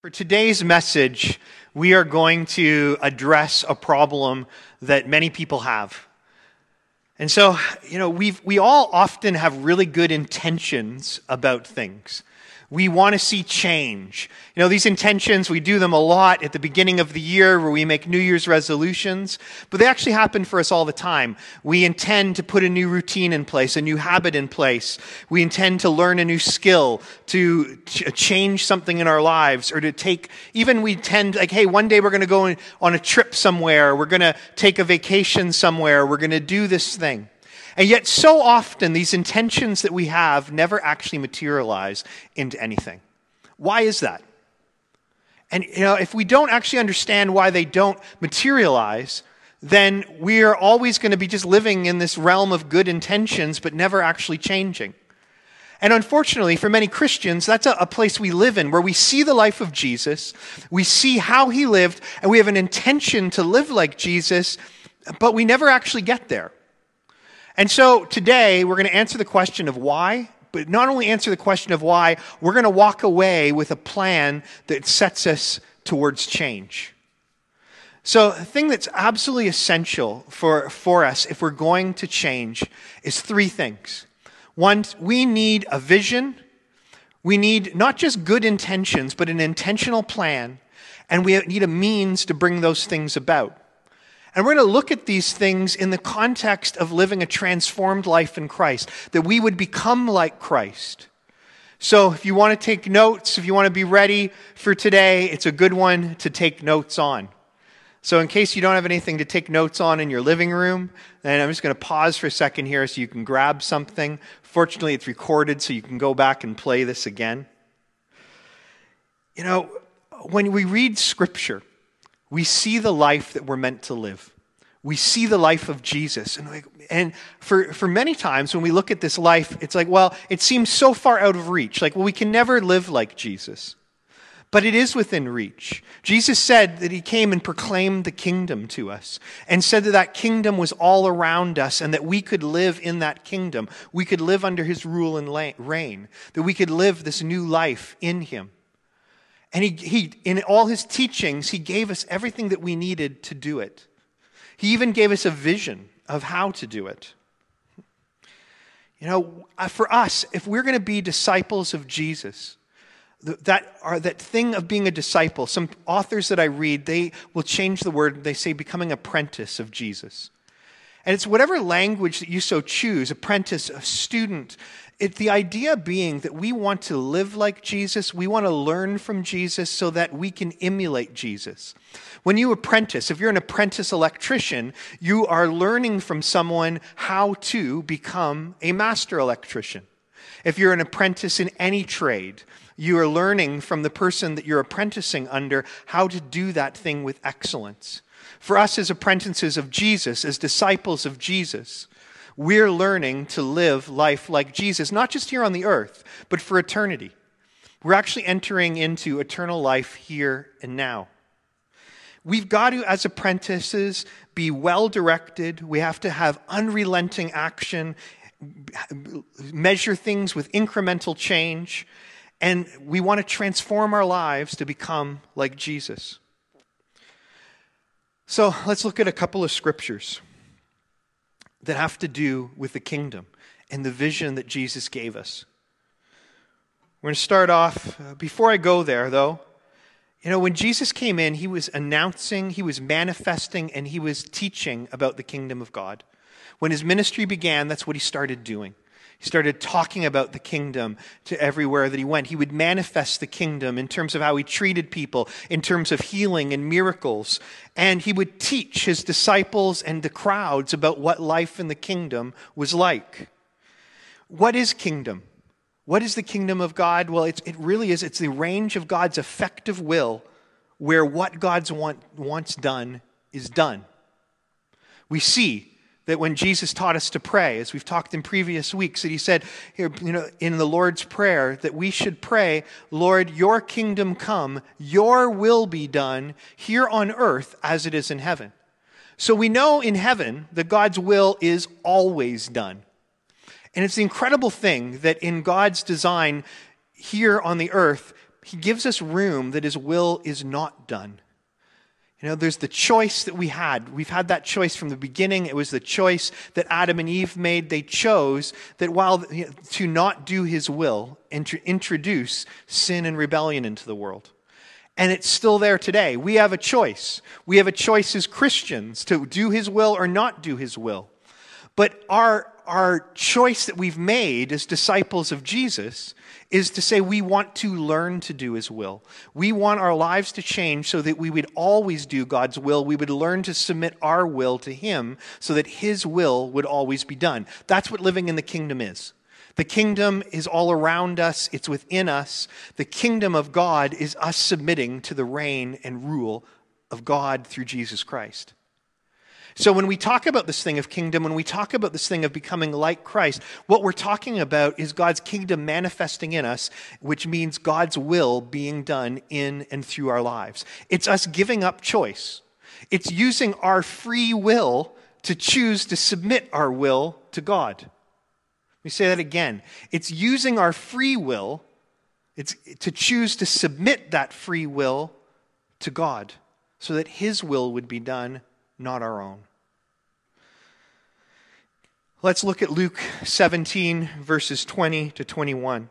For today's message, we are going to address a problem that many people have. And so, you know, we we all often have really good intentions about things. We want to see change. You know, these intentions, we do them a lot at the beginning of the year where we make New Year's resolutions, but they actually happen for us all the time. We intend to put a new routine in place, a new habit in place. We intend to learn a new skill, to uh, change something in our lives, or to take, even we tend, like, hey, one day we're going to go on a trip somewhere, we're going to take a vacation somewhere, we're going to do this thing. And yet, so often, these intentions that we have never actually materialize into anything. Why is that? And, you know, if we don't actually understand why they don't materialize, then we are always going to be just living in this realm of good intentions, but never actually changing. And unfortunately, for many Christians, that's a, a, place we live in where we see the life of Jesus, we see how he lived, and we have an intention to live like Jesus, but we never actually get there. And so today we're going to answer the question of why, but not only answer the question of why, we're going to walk away with a plan that sets us towards change. So, the thing that's absolutely essential for, for us if we're going to change is three things. One, we need a vision. We need not just good intentions, but an intentional plan. And we need a means to bring those things about. And we're going to look at these things in the context of living a transformed life in Christ, that we would become like Christ. So if you want to take notes, if you want to be ready for today, it's a good one to take notes on. So, in case you don't have anything to take notes on in your living room, then I'm just going to pause for a second here so you can grab something. Fortunately, it's recorded so you can go back and play this again. You know, when we read Scripture, we see the life that we're meant to live. We see the life of Jesus. And, and for, for many times when we look at this life, it's like, well, it seems so far out of reach. Like, well, we can never live like Jesus. But it is within reach. Jesus said that he came and proclaimed the kingdom to us and said that that kingdom was all around us and that we could live in that kingdom. We could live under his rule and reign, that we could live this new life in him. And he, he, in all his teachings, he gave us everything that we needed to do it. He even gave us a vision of how to do it. You know, uh, for us, if we're going to be disciples of Jesus, that, are, that thing of being a disciple, some authors that I read, they will change the word, they say becoming apprentice of Jesus. And it's whatever language that you so choose apprentice, a student, it, the idea being that we want to live like Jesus, we want to learn from Jesus so that we can emulate Jesus. When you apprentice, if you're an apprentice electrician, you are learning from someone how to become a master electrician. If you're an apprentice in any trade, you are learning from the person that you're apprenticing under how to do that thing with excellence. For us as apprentices of Jesus, as disciples of Jesus, we're learning to live life like Jesus, not just here on the earth, but for eternity. We're actually entering into eternal life here and now. We've got to, as apprentices, be well directed. We have to have unrelenting action, measure things with incremental change, and we want to transform our lives to become like Jesus. So let's look at a couple of scriptures that have to do with the kingdom and the vision that Jesus gave us. We're going to start off. Uh, before I go there, though, you know, when Jesus came in, he was announcing, he was manifesting, and he was teaching about the kingdom of God. When his ministry began, that's what he started doing. He started talking about the kingdom to everywhere that he went. He would manifest the kingdom in terms of how he treated people, in terms of healing and miracles. And he would teach his disciples and the crowds about what life in the kingdom was like. What is kingdom? What is the kingdom of God? Well, it really is. It's the range of God's effective will where what God's want, wants done is done. We see that when Jesus taught us to pray, as we've talked in previous weeks, that he said you know, in the Lord's Prayer that we should pray, Lord, your kingdom come, your will be done here on earth as it is in heaven. So we know in heaven that God's will is always done. And it's the incredible thing that in God's design here on the earth, he gives us room that his will is not done. You know, there's the choice that we had. We've had that choice from the beginning. It was the choice that Adam and Eve made. They chose that while you know, to not do his will and to introduce sin and rebellion into the world. And it's still there today. We have a choice. We have a choice as Christians to do his will or not do his will. But our, our choice that we've made as disciples of Jesus is to say we want to learn to do His will. We want our lives to change so that we would always do God's will. We would learn to submit our will to Him so that His will would always be done. That's what living in the kingdom is. The kingdom is all around us, it's within us. The kingdom of God is us submitting to the reign and rule of God through Jesus Christ. So when we talk about this thing of kingdom, when we talk about this thing of becoming like Christ, what we're talking about is God's kingdom manifesting in us, which means God's will being done in and through our lives. It's us giving up choice. It's using our free will to choose to submit our will to God. Let me say that again. It's using our free will it's to choose to submit that free will to God so that His will would be done, not our own. Let's look at Luke 17, verses 20 to 21.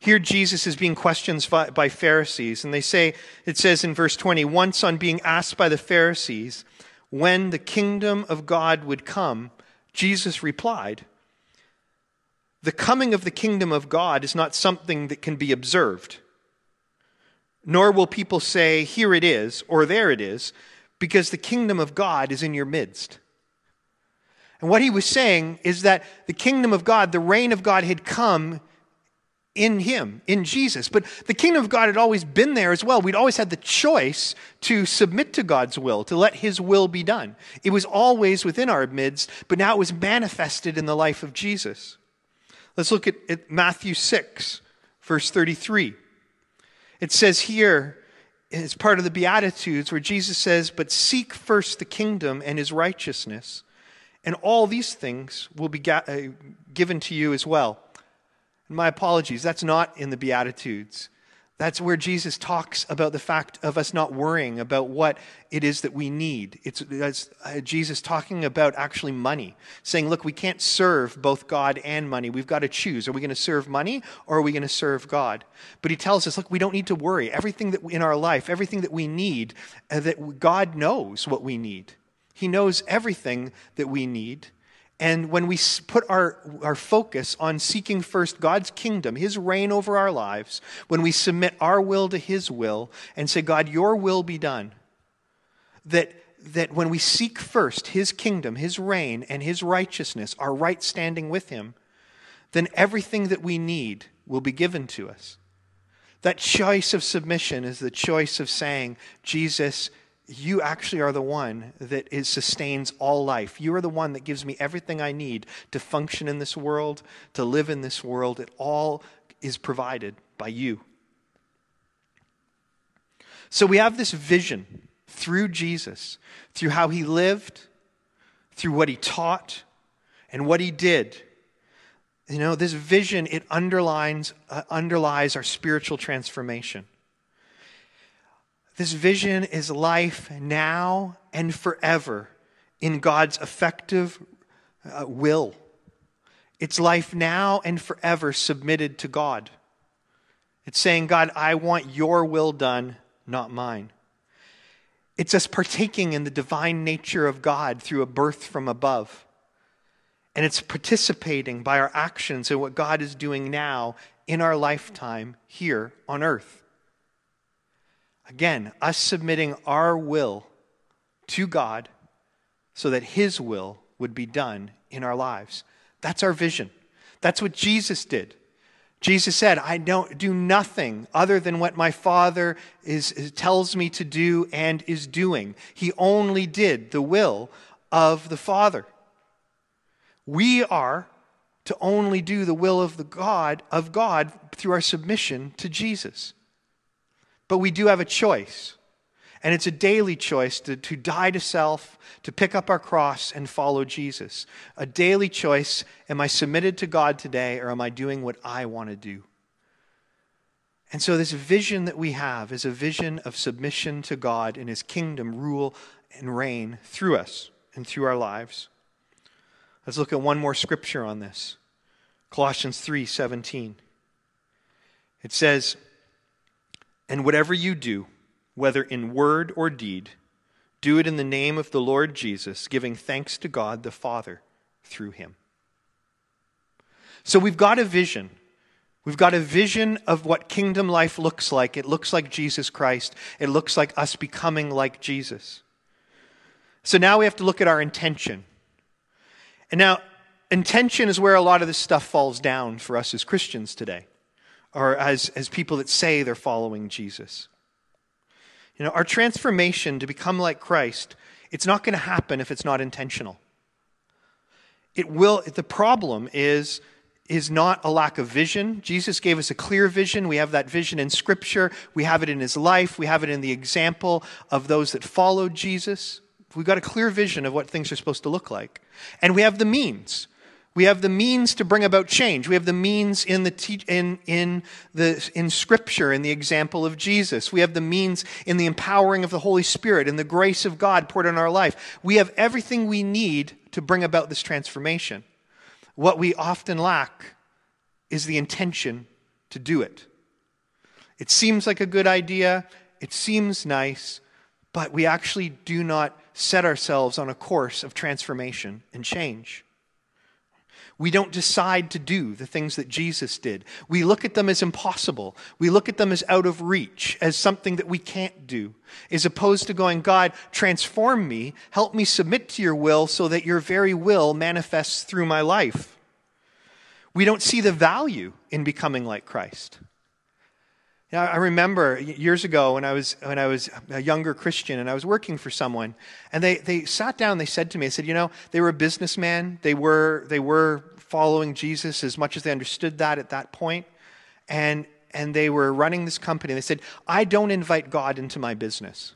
Here, Jesus is being questioned by Pharisees, and they say, it says in verse 20, once on being asked by the Pharisees when the kingdom of God would come, Jesus replied, The coming of the kingdom of God is not something that can be observed, nor will people say, Here it is, or there it is, because the kingdom of God is in your midst. And what he was saying is that the kingdom of God, the reign of God had come in him, in Jesus. But the kingdom of God had always been there as well. We'd always had the choice to submit to God's will, to let his will be done. It was always within our midst, but now it was manifested in the life of Jesus. Let's look at, at Matthew 6, verse 33. It says here, it's part of the Beatitudes where Jesus says, But seek first the kingdom and his righteousness and all these things will be ga- uh, given to you as well. And my apologies, that's not in the Beatitudes. That's where Jesus talks about the fact of us not worrying about what it is that we need. It's, it's uh, Jesus talking about actually money, saying, look, we can't serve both God and money. We've got to choose. Are we going to serve money or are we going to serve God? But he tells us, look, we don't need to worry. Everything that in our life, everything that we need, uh, that God knows what we need. He knows everything that we need. And when we put our, our focus on seeking first God's kingdom, His reign over our lives, when we submit our will to His will and say, God, your will be done, that, that when we seek first His kingdom, His reign, and His righteousness, our right standing with Him, then everything that we need will be given to us. That choice of submission is the choice of saying, Jesus, you actually are the one that is, sustains all life. You are the one that gives me everything I need to function in this world, to live in this world. It all is provided by you. So we have this vision through Jesus, through how he lived, through what he taught, and what he did. You know, this vision, it underlines, uh, underlies our spiritual transformation. This vision is life now and forever in God's effective uh, will. It's life now and forever submitted to God. It's saying, God, I want your will done, not mine. It's us partaking in the divine nature of God through a birth from above. And it's participating by our actions in what God is doing now in our lifetime here on earth. Again, us submitting our will to God so that His will would be done in our lives. That's our vision. That's what Jesus did. Jesus said, I don't do nothing other than what my Father is, is, tells me to do and is doing. He only did the will of the Father. We are to only do the will of the God of God through our submission to Jesus. But we do have a choice. And it's a daily choice to, to die to self, to pick up our cross and follow Jesus. A daily choice am I submitted to God today or am I doing what I want to do? And so, this vision that we have is a vision of submission to God and His kingdom rule and reign through us and through our lives. Let's look at one more scripture on this. Colossians 3:17. It says, "And whatever you do, whether in word or deed, do it in the name of the Lord Jesus, giving thanks to God the Father through him." So we've got a vision. We've got a vision of what kingdom life looks like. It looks like Jesus Christ. It looks like us becoming like Jesus. So now we have to look at our intention. And now, intention is where a lot of this stuff falls down for us as Christians today, or as, as people that say they're following Jesus. You know, our transformation to become like Christ, it's not going to happen if it's not intentional. It will, the problem is, is not a lack of vision. Jesus gave us a clear vision. We have that vision in Scripture. We have it in His life. We have it in the example of those that followed Jesus. We've got a clear vision of what things are supposed to look like. And we have the means. We have the means to bring about change. We have the means in the te- in in the in Scripture, in the example of Jesus. We have the means in the empowering of the Holy Spirit, in the grace of God poured in our life. We have everything we need to bring about this transformation. What we often lack is the intention to do it. It seems like a good idea. It seems nice, but we actually do not set ourselves on a course of transformation and change. We don't decide to do the things that Jesus did. We look at them as impossible. We look at them as out of reach, as something that we can't do, as opposed to going, God, transform me, help me submit to your will so that your very will manifests through my life. We don't see the value in becoming like Christ. Now, I remember years ago when I was when I was a younger Christian and I was working for someone, and they, they sat down. They said to me, "They said, you know, they were a businessman. They were they were following Jesus as much as they understood that at that point, and and they were running this company. They said, I don't invite God into my business."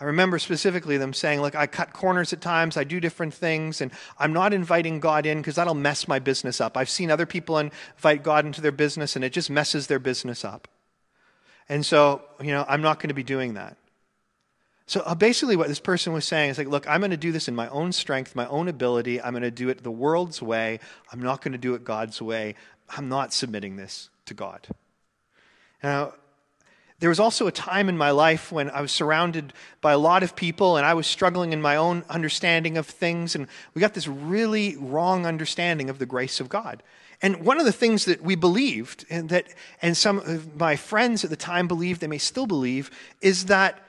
I remember specifically them saying, Look, I cut corners at times, I do different things, and I'm not inviting God in because that'll mess my business up. I've seen other people invite God into their business, and it just messes their business up. And so, you know, I'm not going to be doing that. So uh, basically, what this person was saying is like, look, I'm going to do this in my own strength, my own ability. I'm going to do it the world's way. I'm not going to do it God's way. I'm not submitting this to God. Now, there was also a time in my life when I was surrounded by a lot of people and I was struggling in my own understanding of things. And we got this really wrong understanding of the grace of God. And one of the things that we believed, and that and some of my friends at the time believed, they may still believe, is that,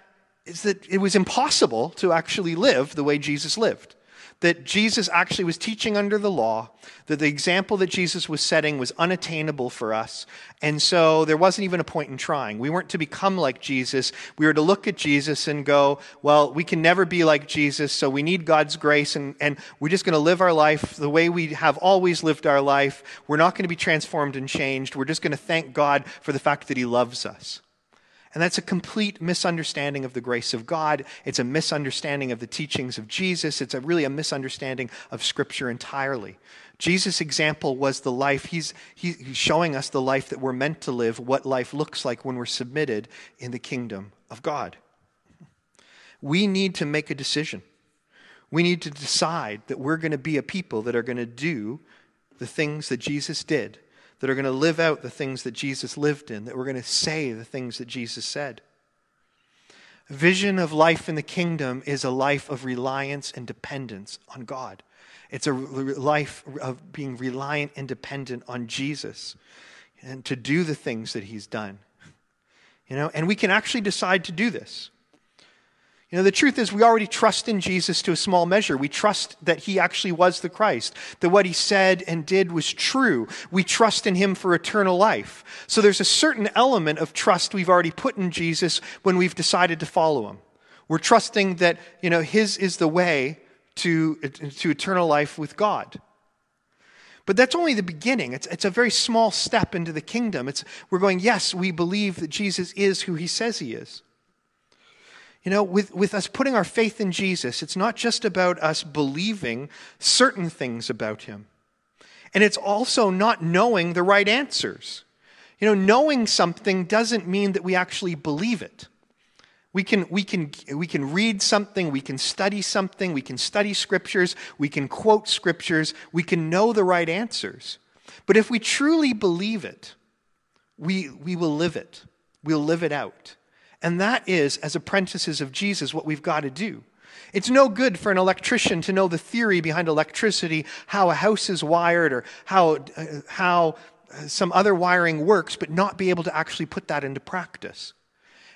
is that it was impossible to actually live the way Jesus lived that Jesus actually was teaching under the law, that the example that Jesus was setting was unattainable for us. And so there wasn't even a point in trying. We weren't to become like Jesus. We were to look at Jesus and go, well, we can never be like Jesus, so we need God's grace, and, and we're just going to live our life the way we have always lived our life. We're not going to be transformed and changed. We're just going to thank God for the fact that He loves us. And that's a complete misunderstanding of the grace of God. It's a misunderstanding of the teachings of Jesus. It's a really a misunderstanding of Scripture entirely. Jesus' example was the life, he's, he's showing us the life that we're meant to live, what life looks like when we're submitted in the kingdom of God. We need to make a decision. We need to decide that we're going to be a people that are going to do the things that Jesus did that are going to live out the things that Jesus lived in, that we're going to say the things that Jesus said. A vision of life in the kingdom is a life of reliance and dependence on God. It's a life of being reliant and dependent on Jesus and to do the things that he's done. You know, and we can actually decide to do this. You know, the truth is, we already trust in Jesus to a small measure. We trust that he actually was the Christ, that what he said and did was true. We trust in him for eternal life. So there's a certain element of trust we've already put in Jesus when we've decided to follow him. We're trusting that, you know, his is the way to, to eternal life with God. But that's only the beginning. It's, it's a very small step into the kingdom. It's, we're going, yes, we believe that Jesus is who he says he is. You know, with, with us putting our faith in Jesus, it's not just about us believing certain things about him. And it's also not knowing the right answers. You know, knowing something doesn't mean that we actually believe it. We can, we, can, we can read something, we can study something, we can study scriptures, we can quote scriptures, we can know the right answers. But if we truly believe it, we, we will live it. We'll live it out. And that is, as apprentices of Jesus, what we've got to do. It's no good for an electrician to know the theory behind electricity, how a house is wired, or how, uh, how some other wiring works, but not be able to actually put that into practice.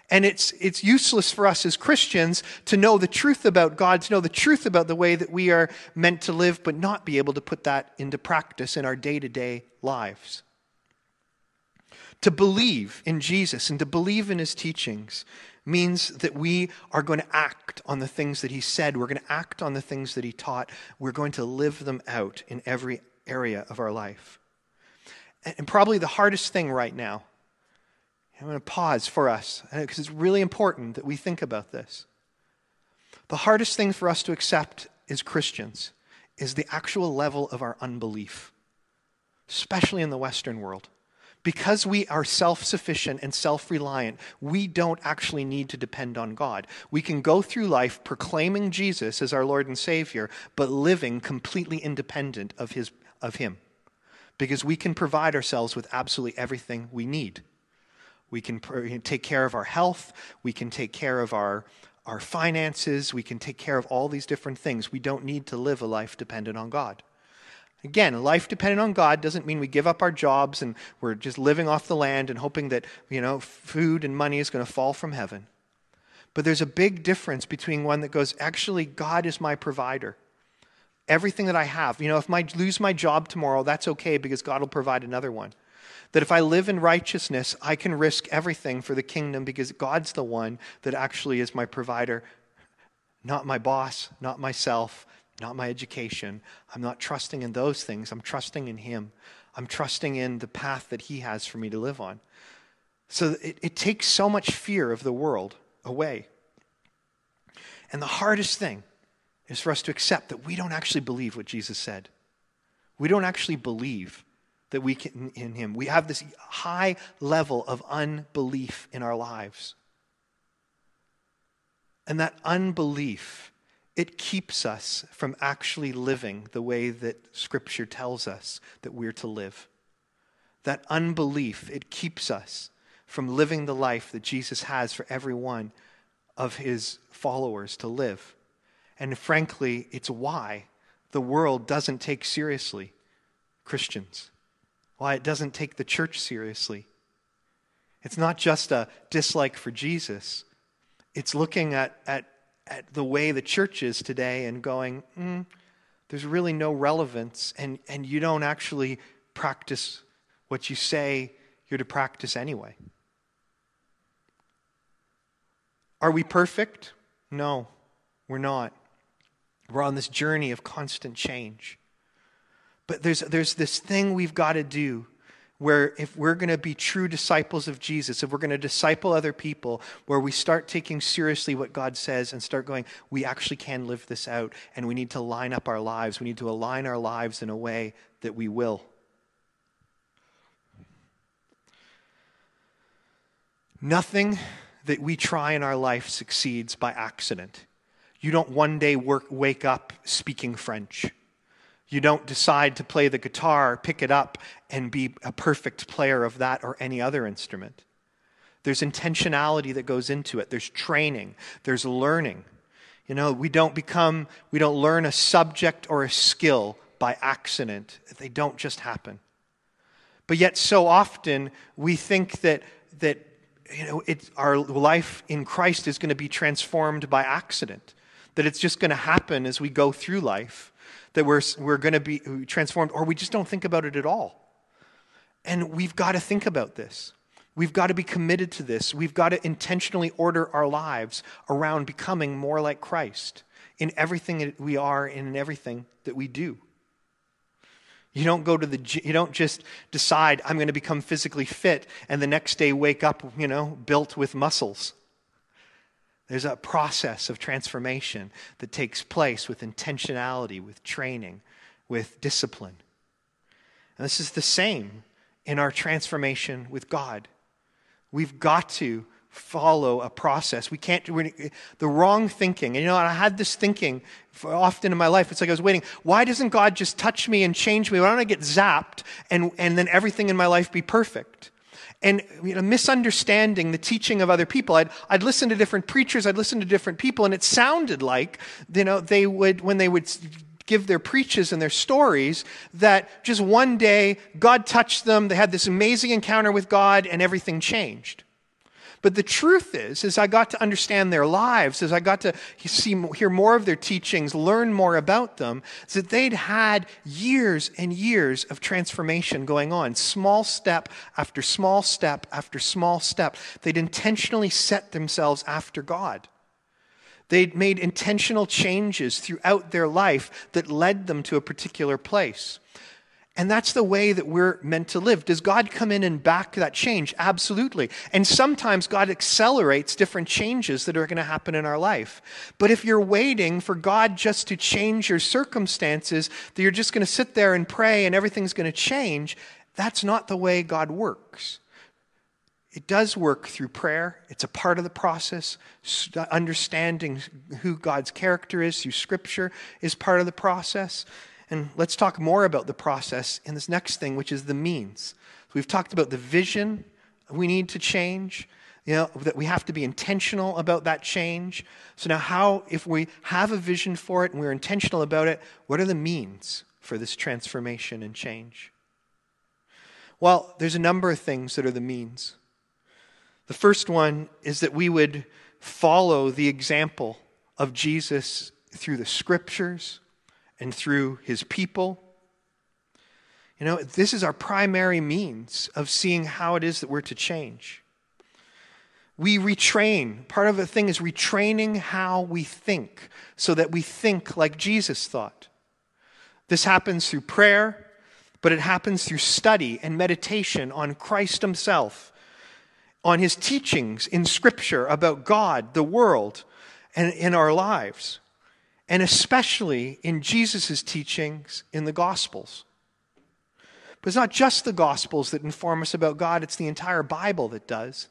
And it's, it's useless for us as Christians to know the truth about God, to know the truth about the way that we are meant to live, but not be able to put that into practice in our day to day lives. To believe in Jesus and to believe in his teachings means that we are going to act on the things that he said. We're going to act on the things that he taught. We're going to live them out in every area of our life. And probably the hardest thing right now, I'm going to pause for us because it's really important that we think about this. The hardest thing for us to accept as Christians is the actual level of our unbelief, especially in the Western world. Because we are self sufficient and self reliant, we don't actually need to depend on God. We can go through life proclaiming Jesus as our Lord and Savior, but living completely independent of, his, of Him because we can provide ourselves with absolutely everything we need. We can take care of our health, we can take care of our, our finances, we can take care of all these different things. We don't need to live a life dependent on God. Again, life dependent on God doesn't mean we give up our jobs and we're just living off the land and hoping that, you know, food and money is going to fall from heaven. But there's a big difference between one that goes, actually, God is my provider everything that I have. You know, if I lose my job tomorrow, that's okay because God will provide another one. That if I live in righteousness, I can risk everything for the kingdom because God's the one that actually is my provider, not my boss, not myself, not my education. I'm not trusting in those things. I'm trusting in Him. I'm trusting in the path that He has for me to live on. So it, it takes so much fear of the world away. And the hardest thing is for us to accept that we don't actually believe what Jesus said. We don't actually believe that we can in him. We have this high level of unbelief in our lives. And that unbelief, it keeps us from actually living the way that Scripture tells us that we're to live. That unbelief, it keeps us from living the life that Jesus has for every one of his followers to live. And frankly, it's why the world doesn't take seriously Christians, why it doesn't take the church seriously. It's not just a dislike for Jesus, it's looking at, at, at the way the church is today and going, mm, there's really no relevance, and, and you don't actually practice what you say you're to practice anyway. Are we perfect? No, we're not. We're on this journey of constant change. But there's, there's this thing we've got to do where if we're going to be true disciples of Jesus, if we're going to disciple other people, where we start taking seriously what God says and start going, we actually can live this out, and we need to line up our lives. We need to align our lives in a way that we will. Nothing that we try in our life succeeds by accident. You don't one day work, wake up speaking French. You don't decide to play the guitar, pick it up, and be a perfect player of that or any other instrument. There's intentionality that goes into it. There's training. There's learning. You know, we don't become, we don't learn a subject or a skill by accident. They don't just happen. But yet, so often, we think that, that you know, our life in Christ is going to be transformed by accident that it's just going to happen as we go through life, that we're, we're going to be uh, transformed, or we just don't think about it at all. And we've got to think about this. We've got to be committed to this. We've got to intentionally order our lives around becoming more like Christ in everything that we are and in everything that we do. You don't go to the you don't just decide I'm going to become physically fit and the next day wake up, you know, built with muscles. There's a process of transformation that takes place with intentionality, with training, with discipline. And this is the same in our transformation with God. We've got to follow a process. We can't, the wrong thinking. And you know, I had this thinking often in my life. It's like I was waiting, why doesn't God just touch me and change me? Why don't I get zapped and, and then everything in my life be perfect? And you know, misunderstanding the teaching of other people. I'd, I'd listen to different preachers, I'd listen to different people, and it sounded like, you know, they would, when they would give their preaches and their stories that just one day God touched them, they had this amazing encounter with God, and everything changed. But the truth is, as I got to understand their lives, as I got to see, hear more of their teachings, learn more about them, is that they'd had years and years of transformation going on, small step after small step after small step. They'd intentionally set themselves after God. They'd made intentional changes throughout their life that led them to a particular place. And that's the way that we're meant to live. Does God come in and back that change? Absolutely. And sometimes God accelerates different changes that are going to happen in our life. But if you're waiting for God just to change your circumstances, that you're just going to sit there and pray and everything's going to change, that's not the way God works. It does work through prayer. It's a part of the process. Understanding who God's character is through Scripture is part of the process. And let's talk more about the process in this next thing, which is the means. So we've talked about the vision we need to change, you know, that we have to be intentional about that change. So now how, if we have a vision for it and we're intentional about it, what are the means for this transformation and change? Well, there's a number of things that are the means. The first one is that we would follow the example of Jesus through the scriptures, and through his people. You know, this is our primary means of seeing how it is that we're to change. We retrain. Part of the thing is retraining how we think so that we think like Jesus thought. This happens through prayer, but it happens through study and meditation on Christ Himself, on His teachings in Scripture about God, the world, and in our lives and especially in Jesus' teachings in the Gospels. But it's not just the Gospels that inform us about God, it's the entire Bible that does.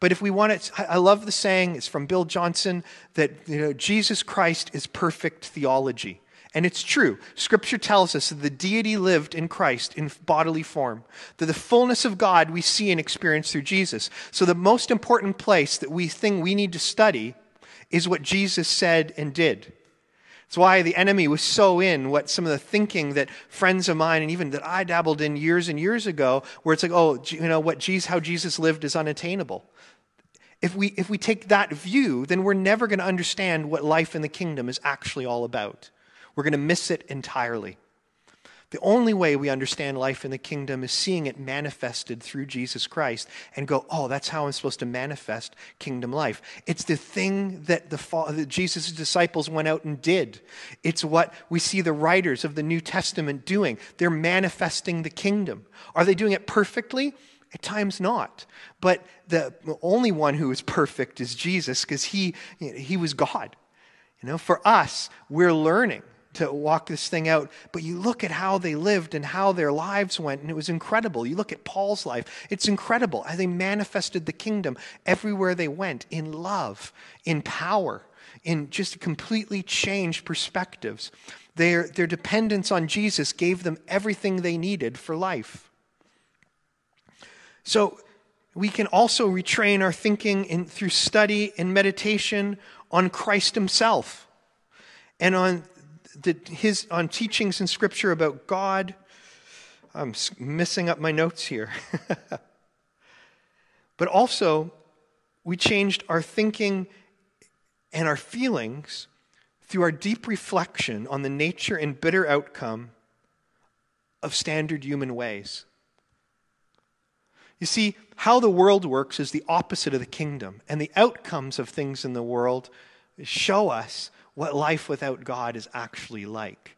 But if we want it, I love the saying, it's from Bill Johnson, that you know, Jesus Christ is perfect theology. And it's true. Scripture tells us that the deity lived in Christ in bodily form, that the fullness of God we see and experience through Jesus. So the most important place that we think we need to study is what Jesus said and did. It's why the enemy was so in what some of the thinking that friends of mine and even that I dabbled in years and years ago, where it's like, oh, you know what, Jesus, how Jesus lived is unattainable. If we, if we take that view, then we're never going to understand what life in the kingdom is actually all about. We're going to miss it entirely. The only way we understand life in the kingdom is seeing it manifested through Jesus Christ and go, oh, that's how I'm supposed to manifest kingdom life. It's the thing that, the, that Jesus' disciples went out and did. It's what we see the writers of the New Testament doing. They're manifesting the kingdom. Are they doing it perfectly? At times not. But the only one who is perfect is Jesus because he, he was God. You know, for us, we're learning to walk this thing out. But you look at how they lived and how their lives went, and it was incredible. You look at Paul's life, it's incredible how they manifested the kingdom everywhere they went in love, in power, in just completely changed perspectives. Their, their dependence on Jesus gave them everything they needed for life. So, we can also retrain our thinking in, through study and meditation on Christ Himself and on the, his, on teachings in Scripture about God. I'm missing up my notes here. but also, we changed our thinking and our feelings through our deep reflection on the nature and bitter outcome of standard human ways. You see, how the world works is the opposite of the kingdom, and the outcomes of things in the world show us what life without God is actually like.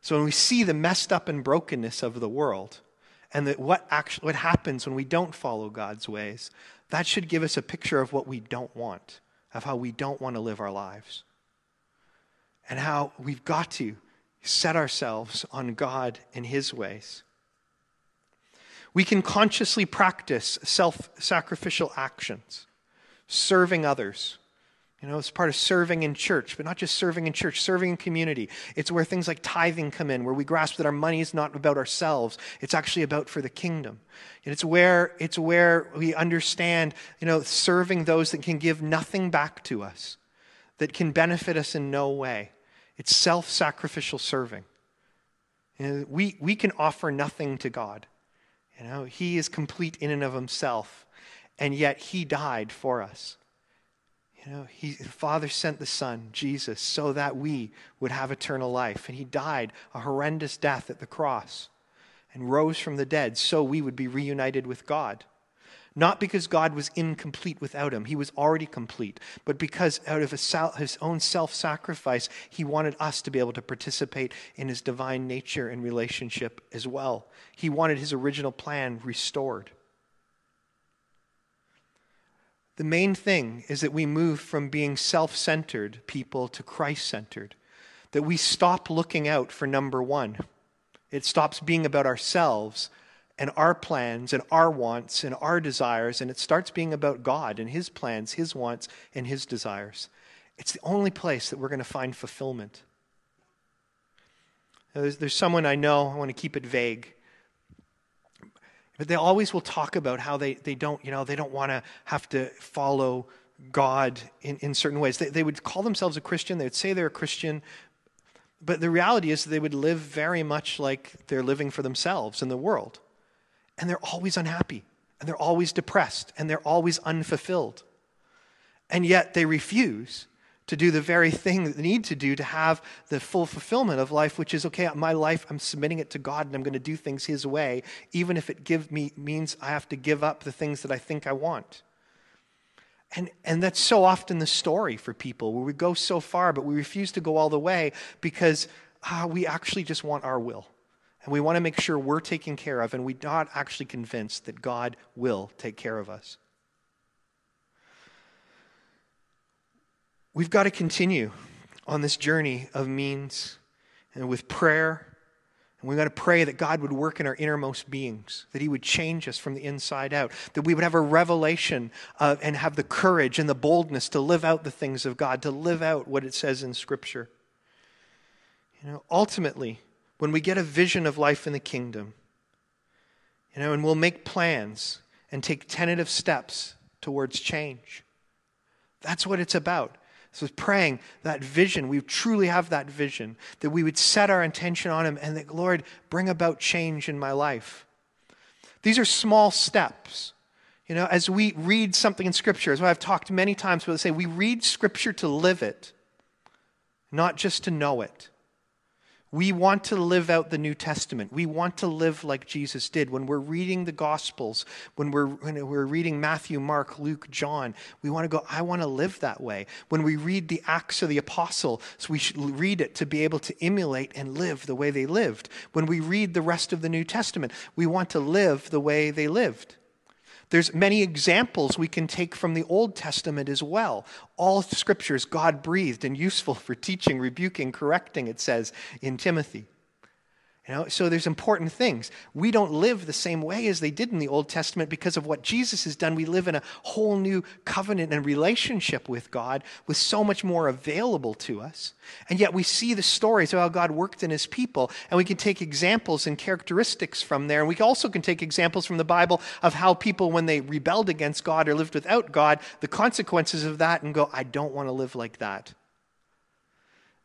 So when we see the messed up and brokenness of the world and that what actually what happens when we don't follow God's ways, that should give us a picture of what we don't want, of how we don't want to live our lives. And how we've got to set ourselves on God and his ways. We can consciously practice self sacrificial actions, serving others. You know, it's part of serving in church, but not just serving in church, serving in community. It's where things like tithing come in, where we grasp that our money is not about ourselves. It's actually about for the kingdom. And it's where, it's where we understand, you know, serving those that can give nothing back to us, that can benefit us in no way. It's self sacrificial serving. You know, we, we can offer nothing to God. You know, He is complete in and of Himself, and yet He died for us. You know, he, the Father sent the Son, Jesus, so that we would have eternal life. And He died a horrendous death at the cross and rose from the dead so we would be reunited with God. Not because God was incomplete without him, he was already complete, but because out of his own self sacrifice, he wanted us to be able to participate in his divine nature and relationship as well. He wanted his original plan restored. The main thing is that we move from being self centered people to Christ centered, that we stop looking out for number one. It stops being about ourselves and our plans and our wants and our desires, and it starts being about God and His plans, His wants, and His desires. It's the only place that we're going to find fulfillment. There's, there's someone I know, I want to keep it vague, but they always will talk about how they, they don't, you know, they don't want to have to follow God in, in certain ways. They, they would call themselves a Christian, they would say they're a Christian, but the reality is they would live very much like they're living for themselves in the world. And they're always unhappy, and they're always depressed, and they're always unfulfilled. And yet they refuse to do the very thing that they need to do to have the full fulfillment of life, which is okay, my life, I'm submitting it to God and I'm going to do things His way, even if it give me, means I have to give up the things that I think I want. And, and that's so often the story for people where we go so far, but we refuse to go all the way because uh, we actually just want our will. And we want to make sure we're taken care of, and we're not actually convinced that God will take care of us. We've got to continue on this journey of means and with prayer. And we've got to pray that God would work in our innermost beings, that He would change us from the inside out, that we would have a revelation of, and have the courage and the boldness to live out the things of God, to live out what it says in Scripture. You know, ultimately, when we get a vision of life in the kingdom, you know, and we'll make plans and take tentative steps towards change. That's what it's about. So praying that vision, we truly have that vision, that we would set our intention on Him and that, Lord, bring about change in my life. These are small steps. You know, as we read something in Scripture, as I've talked many times about, say we read Scripture to live it, not just to know it. We want to live out the New Testament. We want to live like Jesus did. When we're reading the Gospels, when we're, when we're reading Matthew, Mark, Luke, John, we want to go, I want to live that way. When we read the Acts of the Apostle, so we should read it to be able to emulate and live the way they lived. When we read the rest of the New Testament, we want to live the way they lived. There's many examples we can take from the Old Testament as well. All scriptures God breathed and useful for teaching, rebuking, correcting, it says in Timothy. You know, so there's important things. We don't live the same way as they did in the Old Testament because of what Jesus has done. We live in a whole new covenant and relationship with God with so much more available to us. And yet we see the stories of how God worked in his people, and we can take examples and characteristics from there. And we also can take examples from the Bible of how people, when they rebelled against God or lived without God, the consequences of that, and go, I don't want to live like that.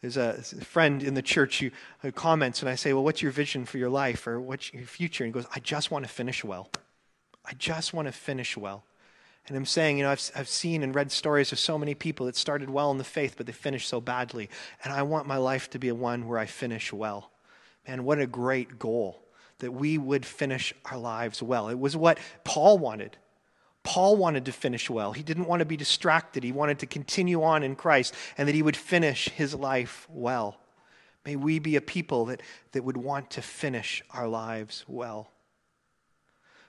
There's a friend in the church who, who, comments, and I say, Well, what's your vision for your life or what's your future? And he goes, I just want to finish well. I just want to finish well. And I'm saying, you know, I've, I've seen and read stories of so many people that started well in the faith, but they finished so badly. And I want my life to be one where I finish well. Man, what a great goal that we would finish our lives well. It was what Paul wanted. Paul wanted to finish well. He didn't want to be distracted. He wanted to continue on in Christ and that he would finish his life well. May we be a people that, that would want to finish our lives well.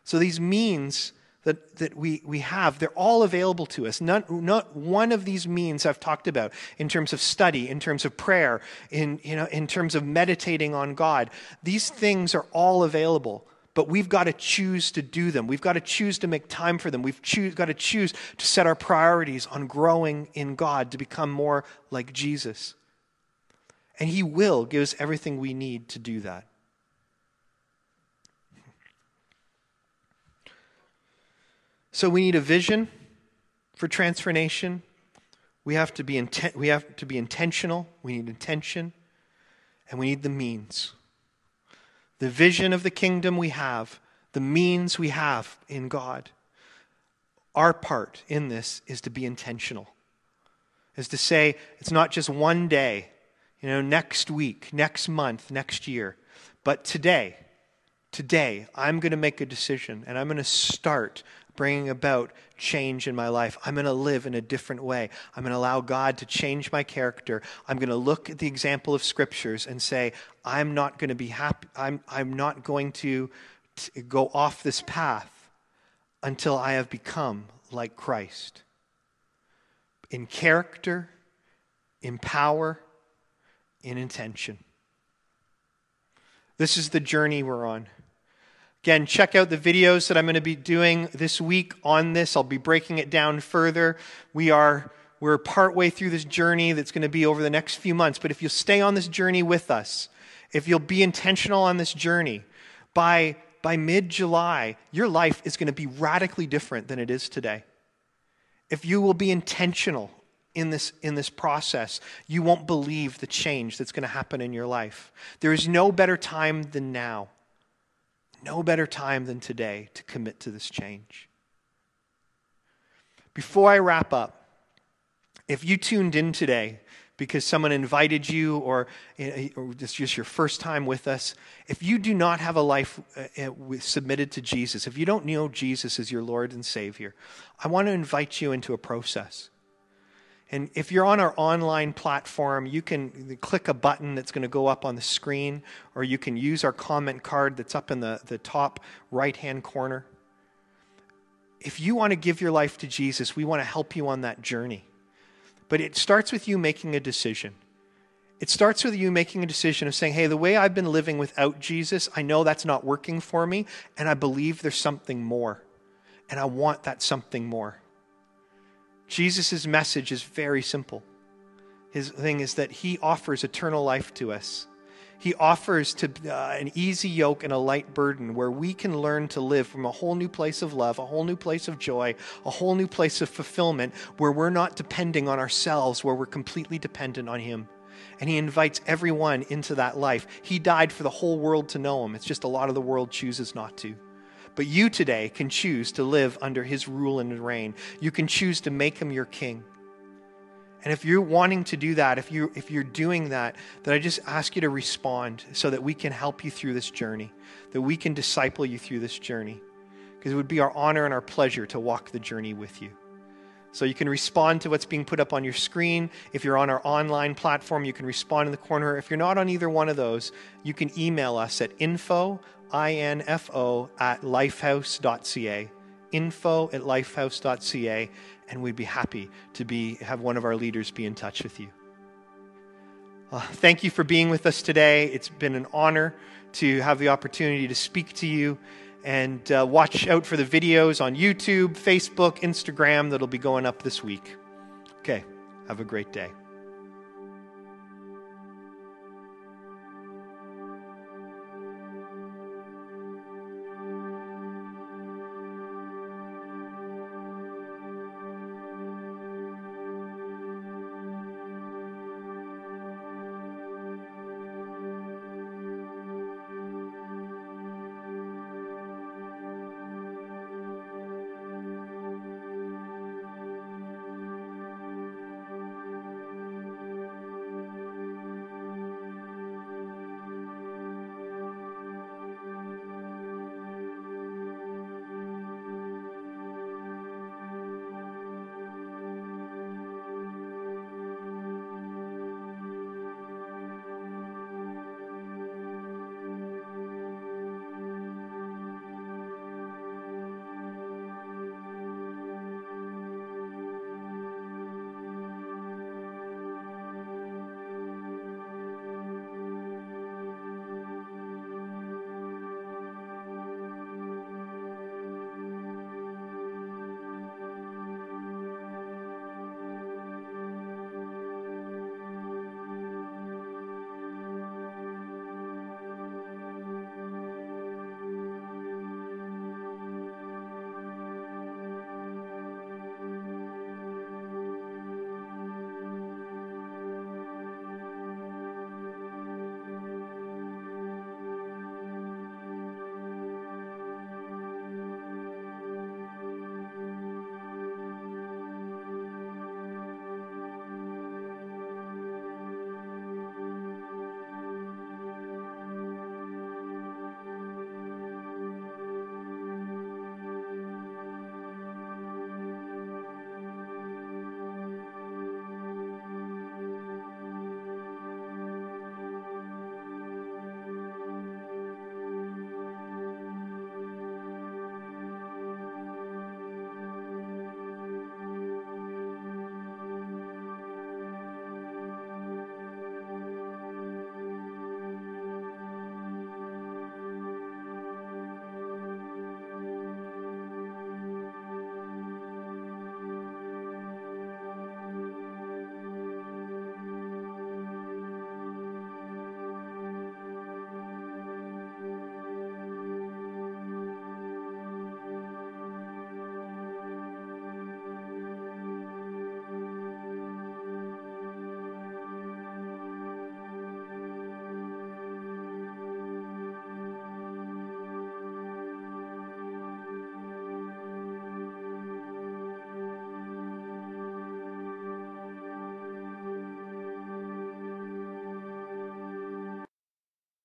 So, these means that, that we, we have, they're all available to us. Not, not one of these means I've talked about in terms of study, in terms of prayer, in, you know, in terms of meditating on God. These things are all available. But we've got to choose to do them. We've got to choose to make time for them. We've choose, got to choose to set our priorities on growing in God to become more like Jesus. And He will give us everything we need to do that. So we need a vision for transformation. We have to be, inten- we have to be intentional. We need intention. And we need the means. The vision of the kingdom we have, the means we have in God. Our part in this is to be intentional, is to say it's not just one day, you know, next week, next month, next year, but today. Today, I'm going to make a decision and I'm going to start bringing about change in my life. I'm going to live in a different way. I'm going to allow God to change my character. I'm going to look at the example of scriptures and say, I'm not going to be happy. I'm, I'm not going to, to go off this path until I have become like Christ in character, in power, in intention. This is the journey we're on. Again, check out the videos that I'm going to be doing this week on this. I'll be breaking it down further. We are we're partway through this journey that's going to be over the next few months, but if you'll stay on this journey with us, if you'll be intentional on this journey, by by mid-July, your life is going to be radically different than it is today. If you will be intentional in this, in this process, you won't believe the change that's going to happen in your life. There is no better time than now no better time than today to commit to this change. Before I wrap up, if you tuned in today because someone invited you or, eh, eh, or this is just your first time with us, if you do not have a life uh, submitted to Jesus, if you don't know Jesus as your Lord and Savior, I want to invite you into a process. And if you're on our online platform, you can click a button that's going to go up on the screen, or you can use our comment card that's up in the, the top right hand corner. If you want to give your life to Jesus, we want to help you on that journey. But it starts with you making a decision. It starts with you making a decision of saying, hey, the way I've been living without Jesus, I know that's not working for me, and I believe there's something more. And I want that something more. Jesus' message is very simple. His thing is that he offers eternal life to us. He offers to uh, an easy yoke and a light burden where we can learn to live from a whole new place of love, a whole new place of joy, a whole new place of fulfillment where we're not depending on ourselves, where we're completely dependent on him. And he invites everyone into that life. He died for the whole world to know him. It's just a lot of the world chooses not to. But you today can choose to live under his rule and reign. You can choose to make him your king. And if you're wanting to do that, if you if you're doing that, then I just ask you to respond so that we can help you through this journey, that we can disciple you through this journey. Because it would be our honor and our pleasure to walk the journey with you. So you can respond to what's being put up on your screen. If you're on our online platform, you can respond in the corner. If you're not on either one of those, you can email us at info info at lifehouse.ca, info at lifehouse.ca, and we'd be happy to be, have one of our leaders be in touch with you. Uh, thank you for being with us today. It's been an honor to have the opportunity to speak to you. And uh, watch out for the videos on YouTube, Facebook, Instagram that'll be going up this week. Okay, have a great day.